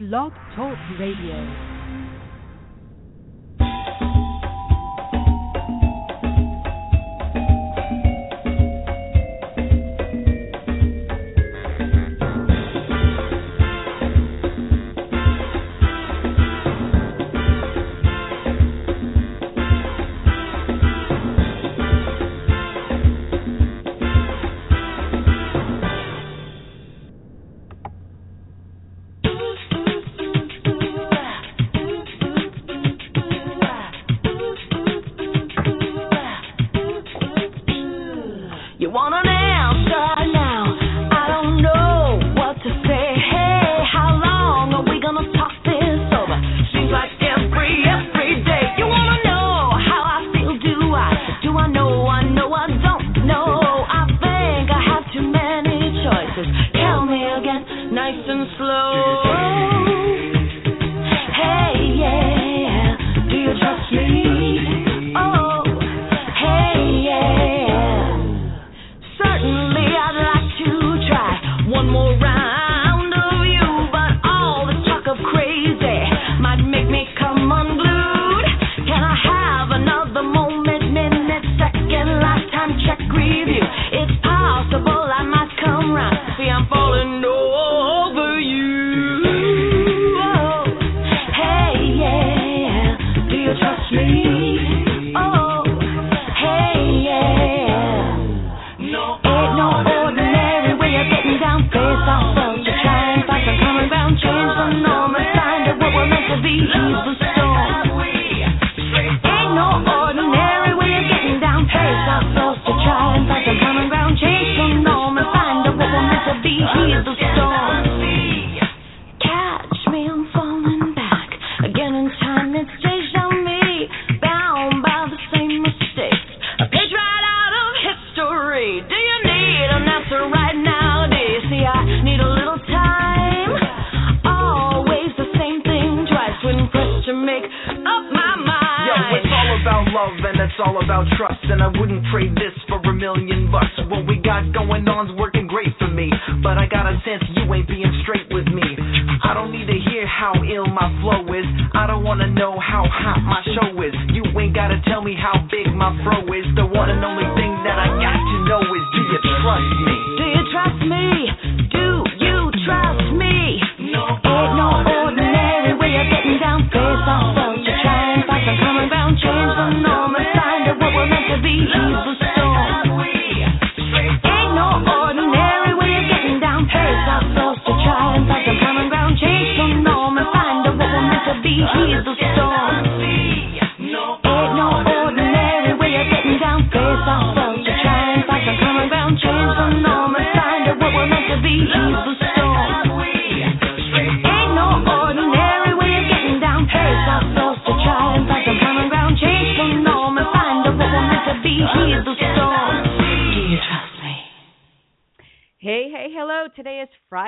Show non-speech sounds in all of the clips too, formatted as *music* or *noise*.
Blog Talk Radio. Nice and slow. He's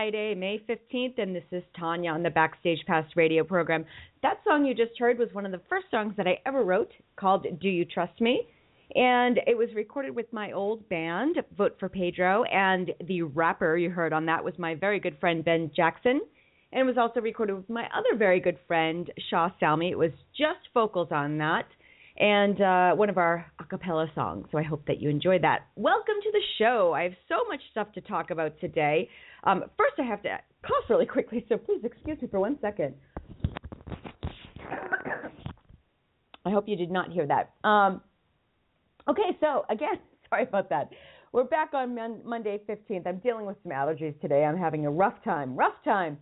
Friday, May 15th, and this is Taunia on the Backstage Pass radio program. That song you just heard was one of the first songs that I ever wrote called Do You Trust Me? And it was recorded with my old band, Vote for Pedro, and the rapper you heard on that was my very good friend Ben Jackson. And it was also recorded with my other very good friend, Shaw Salmi. It was just vocals on that and uh, one of our a cappella songs. So I hope that you enjoyed that. Welcome to the show. I have so much stuff to talk about today. Um, first, I have to cough really quickly, so please excuse me for one second. I hope you did not hear that. Um, okay, so again, *laughs* sorry about that. We're back on mon- Monday 15th. I'm dealing with some allergies today. I'm having a rough time. Rough time.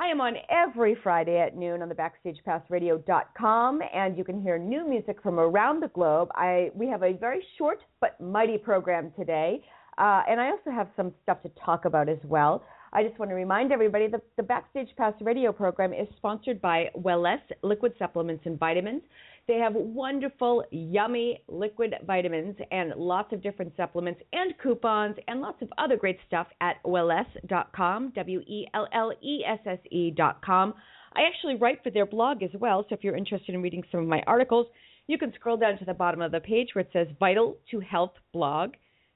I am on every Friday at noon on the BackstagePassRadio.com, and you can hear new music from around the globe. I we have a very short but mighty program today, uh, and I also have some stuff to talk about as well. I just want to remind everybody that the Backstage Pass radio program is sponsored by Wellesse Liquid Supplements and Vitamins. They have wonderful, yummy liquid vitamins and lots of different supplements and coupons and lots of other great stuff at wellesse.com, W E L L E S S E.com. I actually write for their blog as well, so if you're interested in reading some of my articles, you can scroll down to the bottom of the page where it says Vital to Health blog.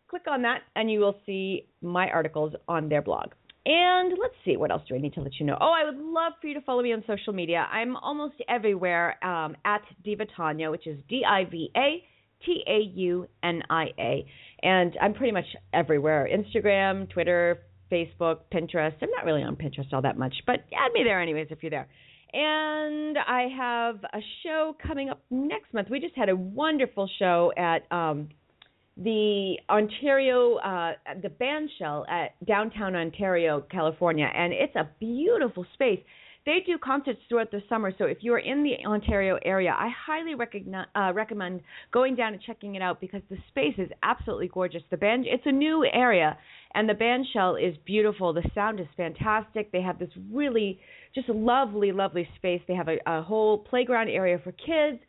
Click on that, and you will see my articles on their blog. And let's see, what else do I need to let you know? Oh, I would love for you to follow me on social media. I'm almost everywhere um, at Diva Taunia, which is D I V A T A U N I A. And I'm pretty much everywhere Instagram, Twitter, Facebook, Pinterest. I'm not really on Pinterest all that much, but add me there anyways if you're there. And I have a show coming up next month. We just had a wonderful show at um, the Ontario, uh, the Bandshell at downtown Ontario, California, and it's a beautiful space. They do concerts throughout the summer, so if you are in the Ontario area, I highly recognize, uh, recommend going down and checking it out because the space is absolutely gorgeous. The band, it's a new area, and the Bandshell is beautiful. The sound is fantastic. They have this really just lovely, lovely space. They have a, a whole playground area for kids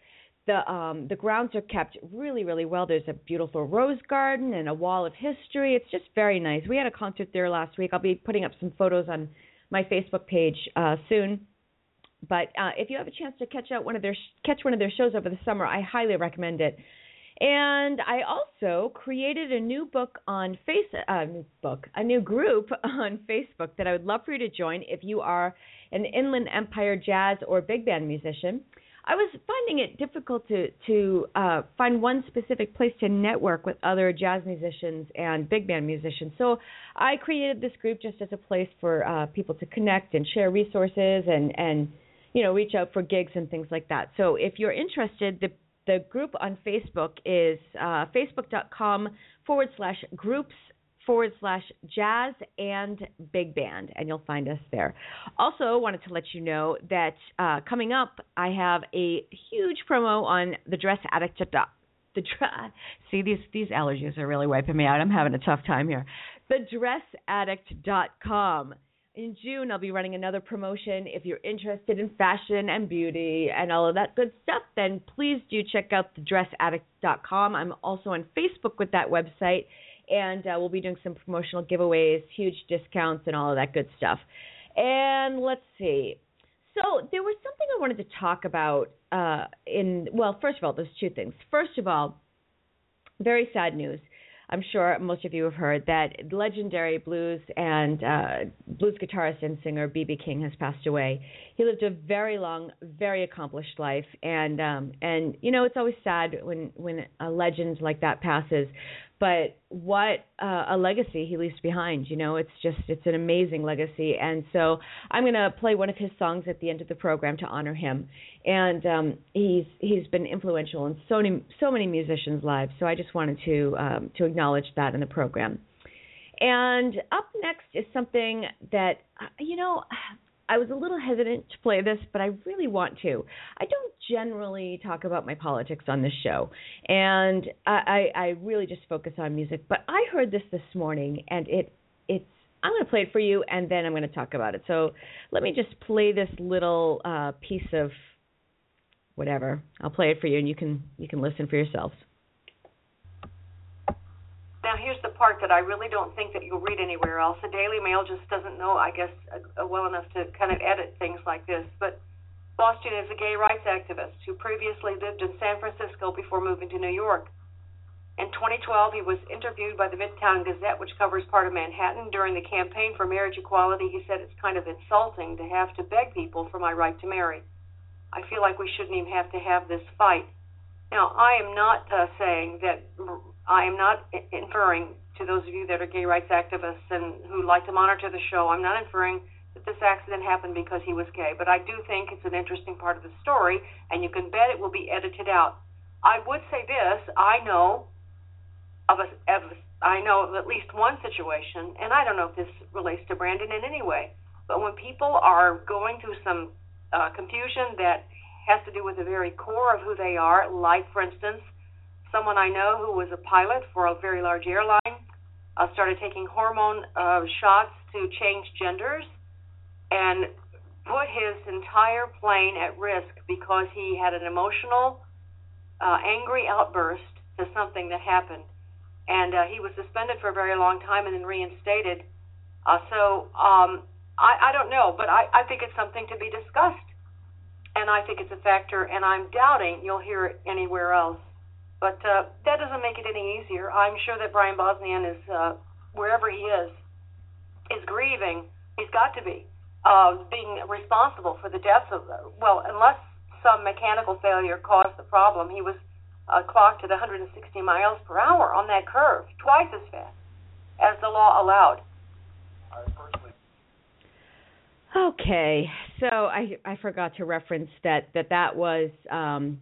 the um the grounds are kept really really well. There's a beautiful rose garden and a wall of history. It's just very nice. We had a concert there last week. I'll be putting up some photos on my facebook page uh soon. But uh if you have a chance to catch out one of their catch one of their shows over the summer i highly recommend it. And I also created a new book on face uh, new book, a new group *laughs* on Facebook that I would love for you to join if you are an Inland Empire jazz or big band musician. I was finding it difficult to to uh, find one specific place to network with other jazz musicians and big band musicians. So I created this group just as a place for uh, people to connect and share resources and and you know reach out for gigs and things like that. So if you're interested, the the group on Facebook is uh, facebook.com forward slash groups forward slash jazz and big band, and you'll find us there. Also, wanted to let you know that uh, coming up, I have a huge promo on the Dress Addict. The dress. See these these allergies are really wiping me out. I'm having a tough time here. TheDressAddict.com. In June, I'll be running another promotion. If you're interested in fashion and beauty and all of that good stuff, then please do check out thedressaddict.com. I'm also on Facebook with that website and uh, we'll be doing some promotional giveaways, huge discounts, and all of that good stuff. And let's see. So there was something I wanted to talk about. Uh, in well, first of all, there's two things. First of all, very sad news. I'm sure most of you have heard that legendary blues and uh, blues guitarist and singer BB King has passed away. He lived a very long, very accomplished life, and um, and you know it's always sad when when a legend like that passes but what uh, a legacy he leaves behind you know? It's just it's an amazing legacy. And so i'm going to play one of his songs at the end of the program to honor him. And um he's he's been influential in so many so many musicians lives. So i just wanted to um to acknowledge that in the program. And up next is something that uh, you know I was a little hesitant to play this, but I really want to. I don't generally talk about my politics on this show, and I, I, really just focus on music. But I heard this this morning, and it it's I'm going to play it for you, and then I'm going to talk about it. So let me just play this little uh, piece of whatever. I'll play it for you, and you can you can listen for yourselves. Now, here's part that I really don't think that you'll read anywhere else. The Daily Mail just doesn't know, I guess, uh, uh, well enough to kind of edit things like this. But Bostian is a gay rights activist who previously lived in San Francisco before moving to New York. In 2012, he was interviewed by the Midtown Gazette, which covers part of Manhattan. During the campaign for marriage equality, he said it's kind of insulting to have to beg people for my right to marry. I feel like we shouldn't even have to have this fight. Now, I am not uh, saying that I am not inferring to those of you that are gay rights activists and who like to monitor the show, I'm not inferring that this accident happened because he was gay, but I do think it's an interesting part of the story, and you can bet it will be edited out. I would say this: I know of a, of a I know of at least one situation, and I don't know if this relates to Brandon in any way, but when people are going through some uh, confusion that has to do with the very core of who they are, like, for instance, someone I know who was a pilot for a very large airline uh, started taking hormone uh, shots to change genders and put his entire plane at risk because he had an emotional, uh, angry outburst to something that happened. And uh, he was suspended for a very long time and then reinstated. Uh, so um, I, I don't know, but I, I think it's something to be discussed. And I think it's a factor, and I'm doubting you'll hear it anywhere else. But uh, that doesn't make it any easier. I'm sure that Brian Bostian is, uh, wherever he is, is grieving He's got to be uh, being responsible for the deaths of, well, unless some mechanical failure caused the problem, he was uh, clocked at 160 miles per hour on that curve, twice as fast as the law allowed. Okay, so I I forgot to reference that that that was um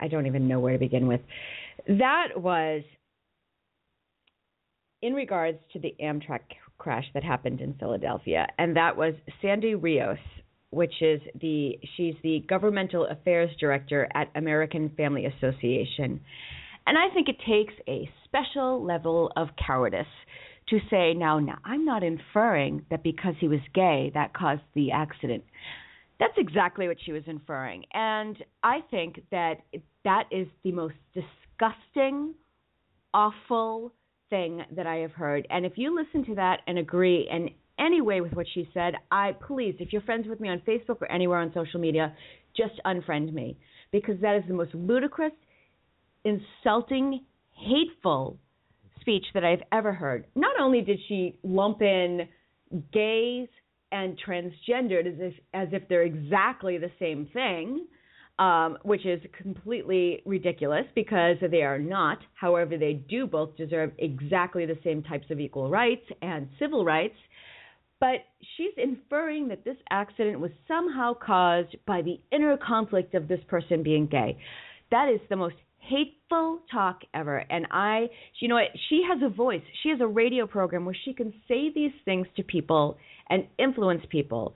I don't even know where to begin with. That was in regards to the Amtrak crash that happened in Philadelphia, and that was Sandy Rios, which is the she's the governmental affairs director at American Family Association. And I think it takes a special level of cowardice to say now, now I'm not inferring that because he was gay that caused the accident. That's exactly what she was inferring. And I think that that is the most disgusting, awful thing that I have heard. And if you listen to that and agree in any way with what she said, I please, if you're friends with me on Facebook or anywhere on social media, just unfriend me because that is the most ludicrous, insulting, hateful speech that I've ever heard. Not only did she lump in gays and transgendered as if as if they're exactly the same thing, um, which is completely ridiculous because they are not. However, they do both deserve exactly the same types of equal rights and civil rights. But she's inferring that this accident was somehow caused by the inner conflict of this person being gay. That is the most hateful talk ever. And I, you know what? She has a voice. She has a radio program where she can say these things to people and influence people.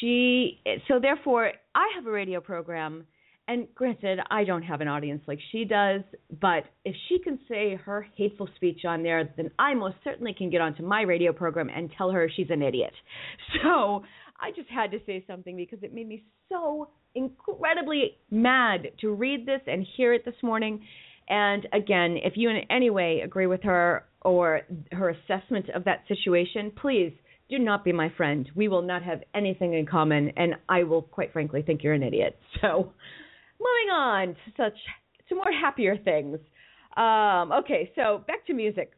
She, so therefore, I have a radio program. And granted, I don't have an audience like she does, but if she can say her hateful speech on there, then I most certainly can get onto my radio program and tell her she's an idiot. *laughs* So I just had to say something because it made me so incredibly mad to read this and hear it this morning. And again, if you in any way agree with her or her assessment of that situation, please do not be my friend. We will not have anything in common, and I will, quite frankly, think you're an idiot. *laughs* So, moving on to such to more happier things. Um, okay, so back to music.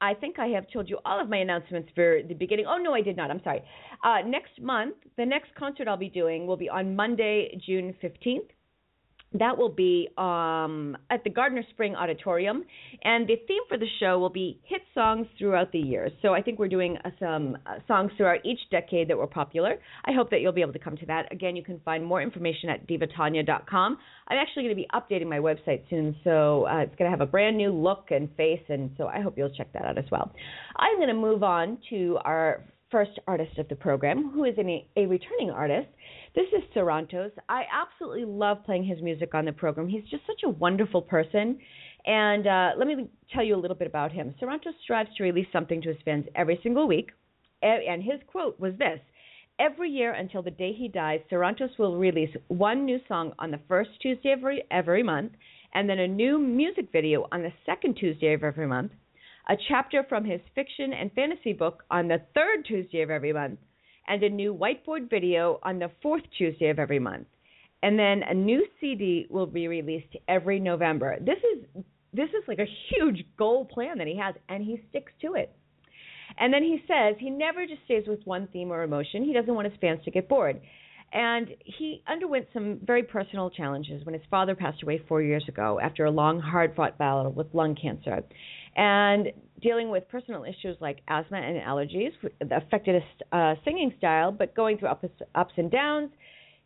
I think I have told you all of my announcements for the beginning. Oh, no, I did not. I'm sorry. Uh, next month, the next concert I'll be doing will be on Monday, June 15th that will be um, at the Gardiner Spring Auditorium, and the theme for the show will be hit songs throughout the years. So I think we're doing uh, some uh, songs throughout each decade that were popular. I hope that you'll be able to come to that. Again, you can find more information at divataunia.com. I'm actually going to be updating my website soon, so uh, it's going to have a brand new look and face, and so I hope you'll check that out as well. I'm going to move on to our first artist of the program, who is a, a returning artist. This is Sarantos. I absolutely love playing his music on the program. He's just such a wonderful person. And uh, let me tell you a little bit about him. Sarantos strives to release something to his fans every single week. And his quote was this Every year until the day he dies, Sarantos will release one new song on the first Tuesday of every, every month, and then a new music video on the second Tuesday of every month, a chapter from his fiction and fantasy book on the third Tuesday of every month, and a new whiteboard video on the fourth Tuesday of every month. And then a new CD will be released every November. This is this is like a huge goal plan that he has and he sticks to it. And then he says he never just stays with one theme or emotion. He doesn't want his fans to get bored. And he underwent some very personal challenges when his father passed away four years ago after a long, hard fought battle with lung cancer and dealing with personal issues like asthma and allergies affected his uh, singing style, but going through ups, ups and downs,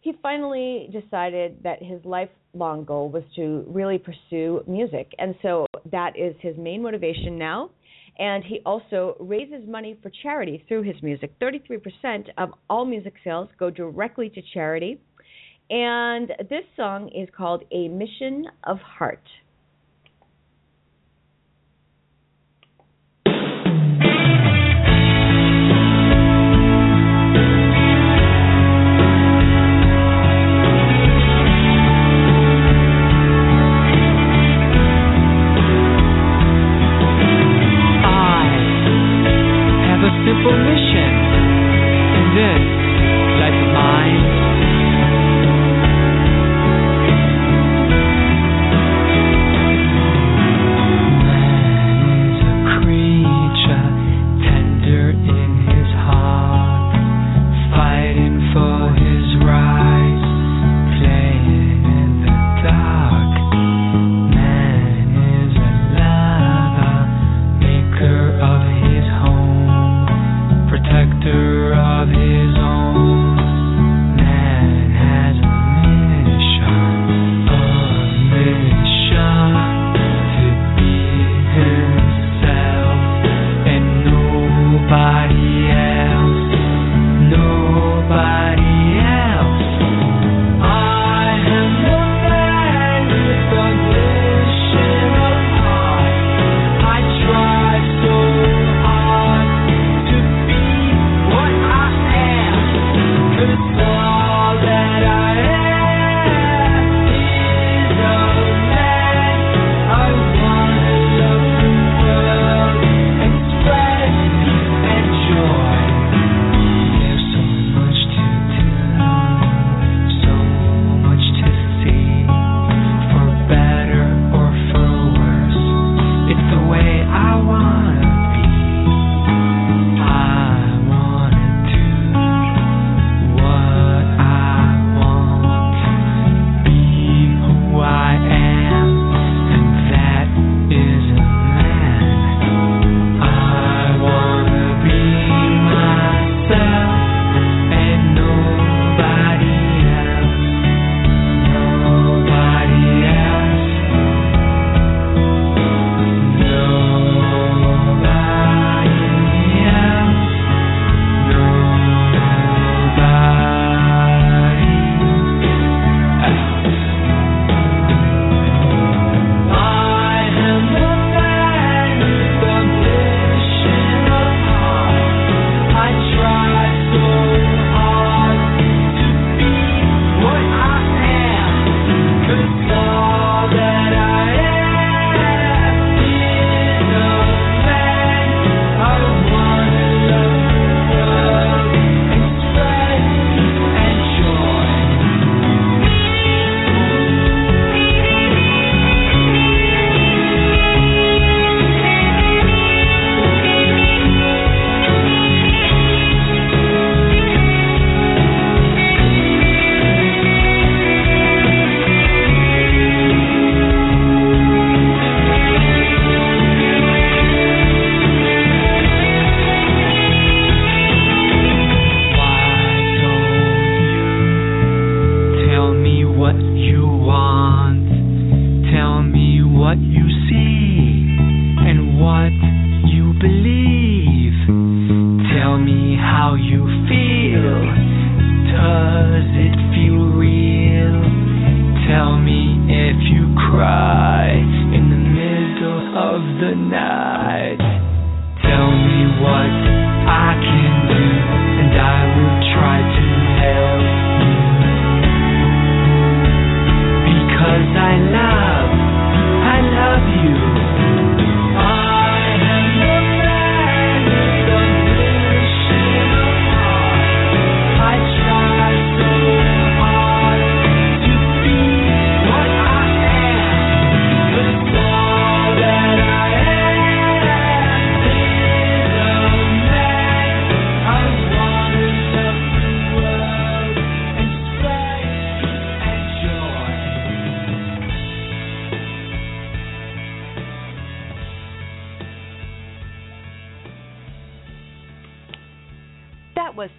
he finally decided that his lifelong goal was to really pursue music. And so that is his main motivation now. And he also raises money for charity through his music. 33% of all music sales go directly to charity. And this song is called A Mission of Heart.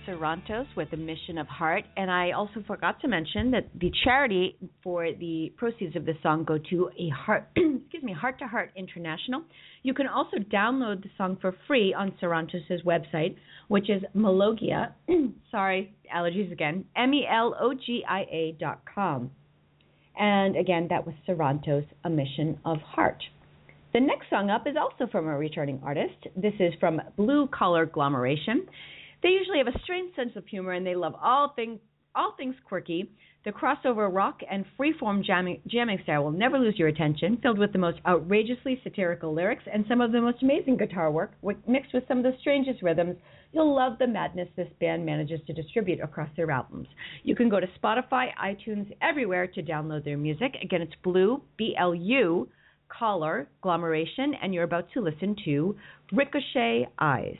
Sarantos with a Mission of Heart. And I also forgot to mention that the charity for the proceeds of this song go to a heart *clears throat* excuse me, Heart to Heart International. You can also download the song for free on Sarantos' website, which is Melogia *clears throat* sorry, allergies again, M E L O G I A dot com. And again, that was Sarantos, A Mission of Heart. The next song up is also from a returning artist. This is from Blu Collar Agglomeration. They usually have a strange sense of humor and they love all things all things quirky. The crossover rock and freeform jamming, jamming style will never lose your attention, filled with the most outrageously satirical lyrics and some of the most amazing guitar work, mixed with some of the strangest rhythms. You'll love the madness this band manages to distribute across their albums. You can go to Spotify, iTunes, everywhere to download their music. Again, it's Blue, B L U, Collar, Glomeration, and you're about to listen to Ricochet Eyes.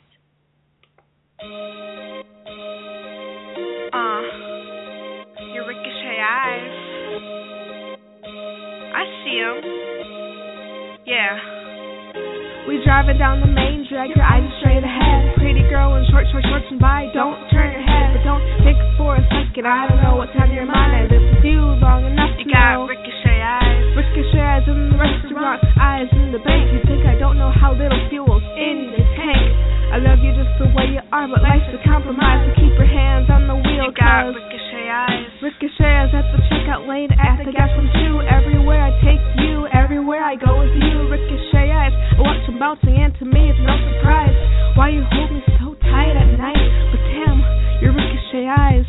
Uh, your ricochet eyes. I see see 'em. Yeah. We driving down the main drag your eyes straight ahead. Pretty girl in short, short shorts and by. Don't turn your head, but don't think for a second. I don't know what's on your mind. I've been with you long enough You to got know. ricochet eyes. Ricochet eyes in the restaurant, eyes in the bank. You think I don't know how little fuel's in the tank? I love you just the way you are, but life's a compromise. So keep your hands on the wheel, You got ricochet eyes. Ricochet is at the checkout lane at the gas one too. Everywhere I take you, everywhere I go with you. Ricochet eyes, I watch them bouncing, and to me it's no surprise why you hold me so tight at night. But damn, your ricochet eyes,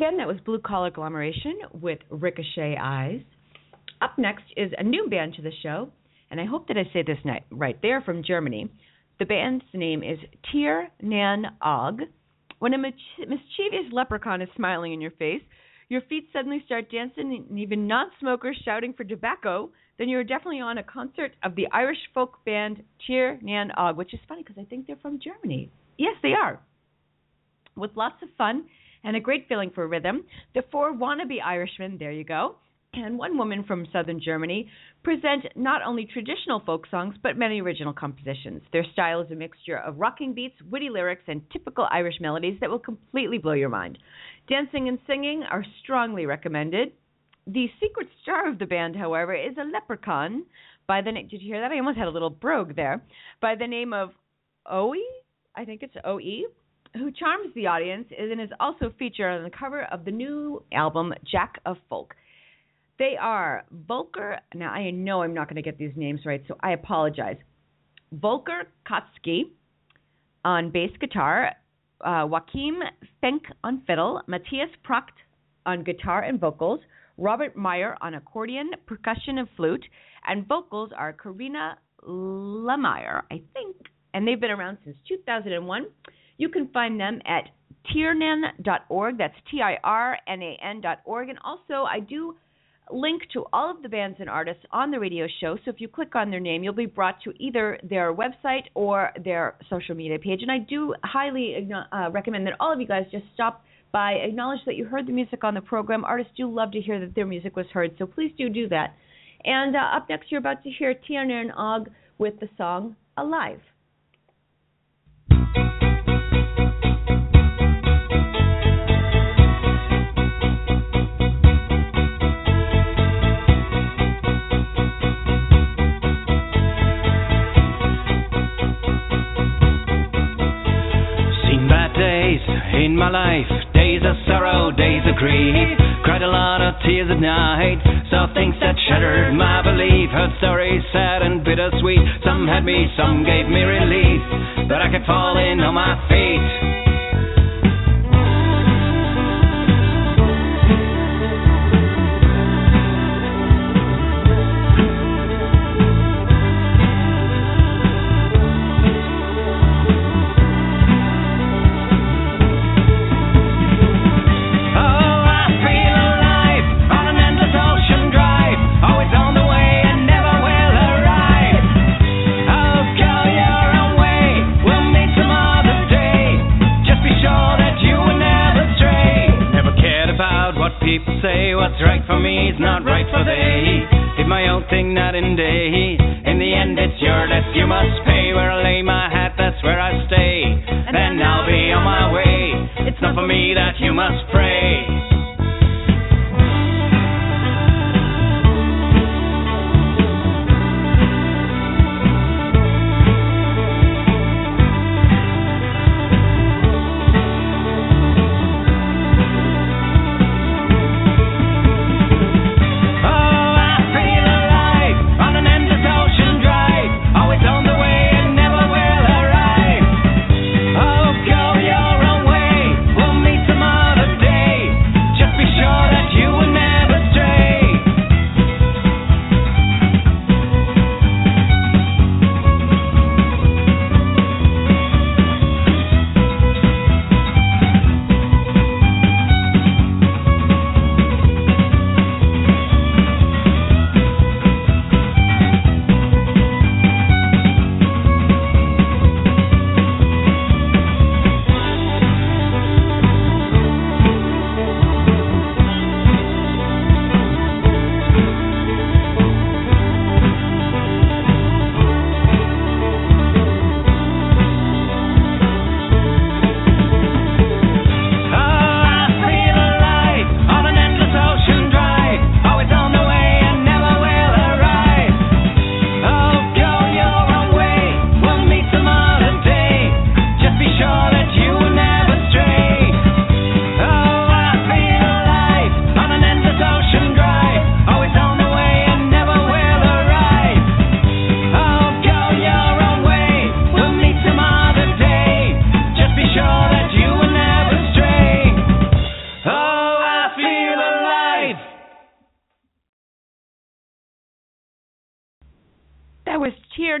Again, that was Blu Collar Agglomeration with Ricochet Eyes. Up next is a new band to the show, and I hope that I say this right. They are from Germany. The band's name is Tir Nan Og. When a mischievous leprechaun is smiling in your face, your feet suddenly start dancing, and even non smokers shouting for tobacco, then you're definitely on a concert of the Irish folk band Tir Nan Og, which is funny because I think they're from Germany. Yes, they are. With lots of fun and a great feeling for rhythm, the four wannabe Irishmen, there you go, and one woman from southern Germany present not only traditional folk songs but many original compositions. Their style is a mixture of rocking beats, witty lyrics, and typical Irish melodies that will completely blow your mind. Dancing and singing are strongly recommended. The secret star of the band, however, is a leprechaun by the name. Did you hear that? I almost had a little brogue there. By the name of Oe, I think it's Oe, who charms the audience and is also featured on the cover of the new album Jack of Folk. They are Volker. Now I know I'm not going to get these names right, so I apologize. Volker Kotsky on bass guitar, uh, Joachim Fenk on fiddle, Matthias Pracht on guitar and vocals, Robert Meyer on accordion, percussion, and flute, and vocals are Karina Lemire, I think, and they've been around since 2001. You can find them at tirnan.org. That's T I R N A N.org. And also, I do link to all of the bands and artists on the radio show. So if you click on their name, you'll be brought to either their website or their social media page. And I do highly uh, recommend that all of you guys just stop by, acknowledge that you heard the music on the program. Artists do love to hear that their music was heard, so please do do that. And uh, up next, you're about to hear Tir Nan Og with the song Alive. My life, days of sorrow, days of grief. Cried a lot of tears at night, saw things that shattered my belief. Heard stories sad and bittersweet. Some had me, some gave me relief, but I kept falling on my feet.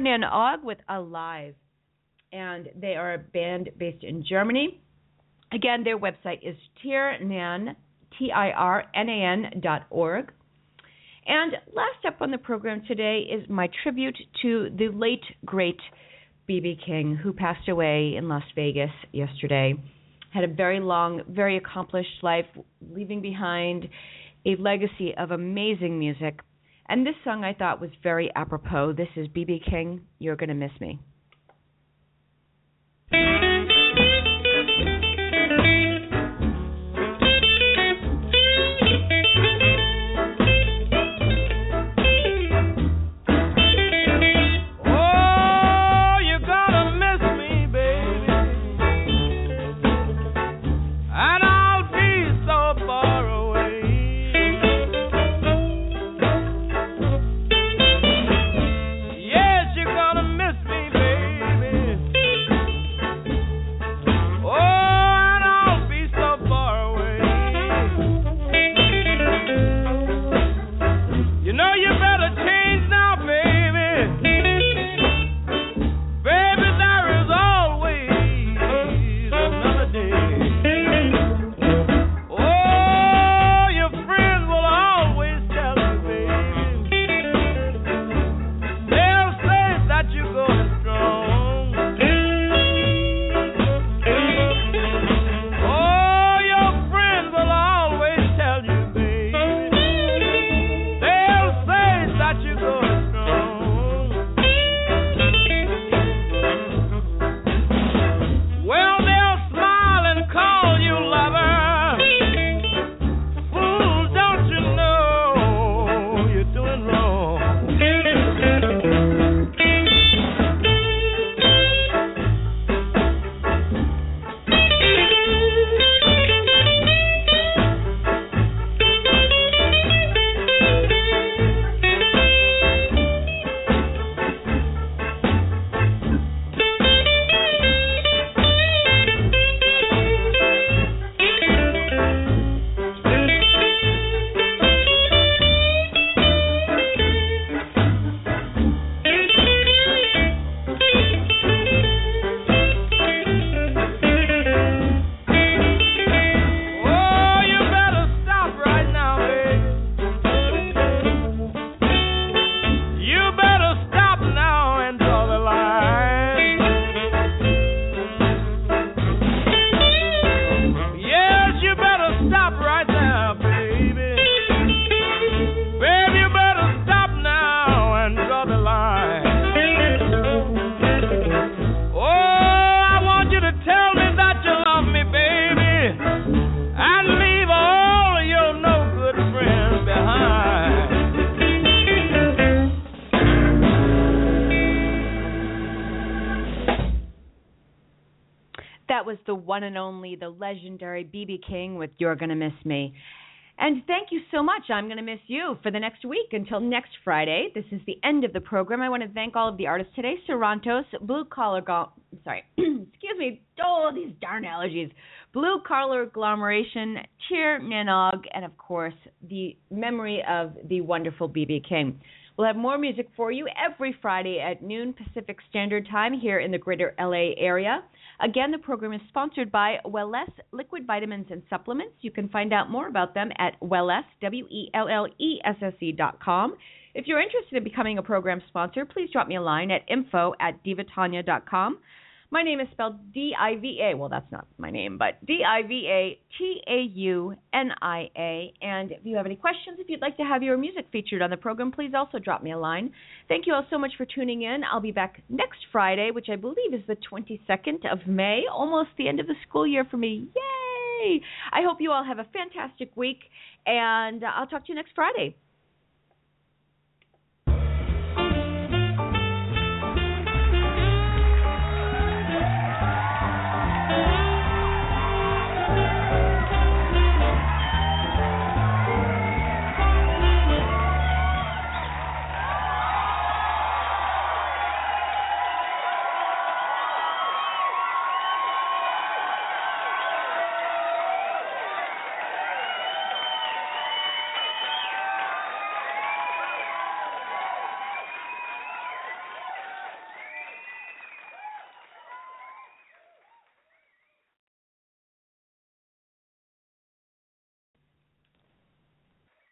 Nan Og with Alive. And they are a band based in Germany. Again, their website is tirnan, T-I-R-N-A-N dot org. And last up on the program today is my tribute to the late, great B.B. King, who passed away in Las Vegas yesterday. Had a very long, very accomplished life, leaving behind a legacy of amazing music. And this song I thought was very apropos. This is B.B. King, You're Gonna Miss Me. That was the one and only, the legendary BB King with You're Gonna Miss Me. And thank you so much. I'm going to miss you for the next week until next Friday. This is the end of the program. I want to thank all of the artists today Sarantos, Blu Collar, Go- sorry, *clears throat* excuse me, oh, these darn allergies. Blu Collar Agglomeration, Tir Nan Og, and of course, the memory of the wonderful BB King. We'll have more music for you every Friday at noon Pacific Standard Time here in the greater LA area. Again, the program is sponsored by Wellesse Liquid Vitamins and Supplements. You can find out more about them at Wellesse, W-E-L-L-E-S-S-E dot com. If you're interested in becoming a program sponsor, please drop me a line at info at divataunia dot com. My name is spelled D I V A. Well, that's not my name, but D I V A T A U N I A. And if you have any questions, if you'd like to have your music featured on the program, please also drop me a line. Thank you all so much for tuning in. I'll be back next Friday, which I believe is the 22nd of May, almost the end of the school year for me. Yay! I hope you all have a fantastic week, and I'll talk to you next Friday.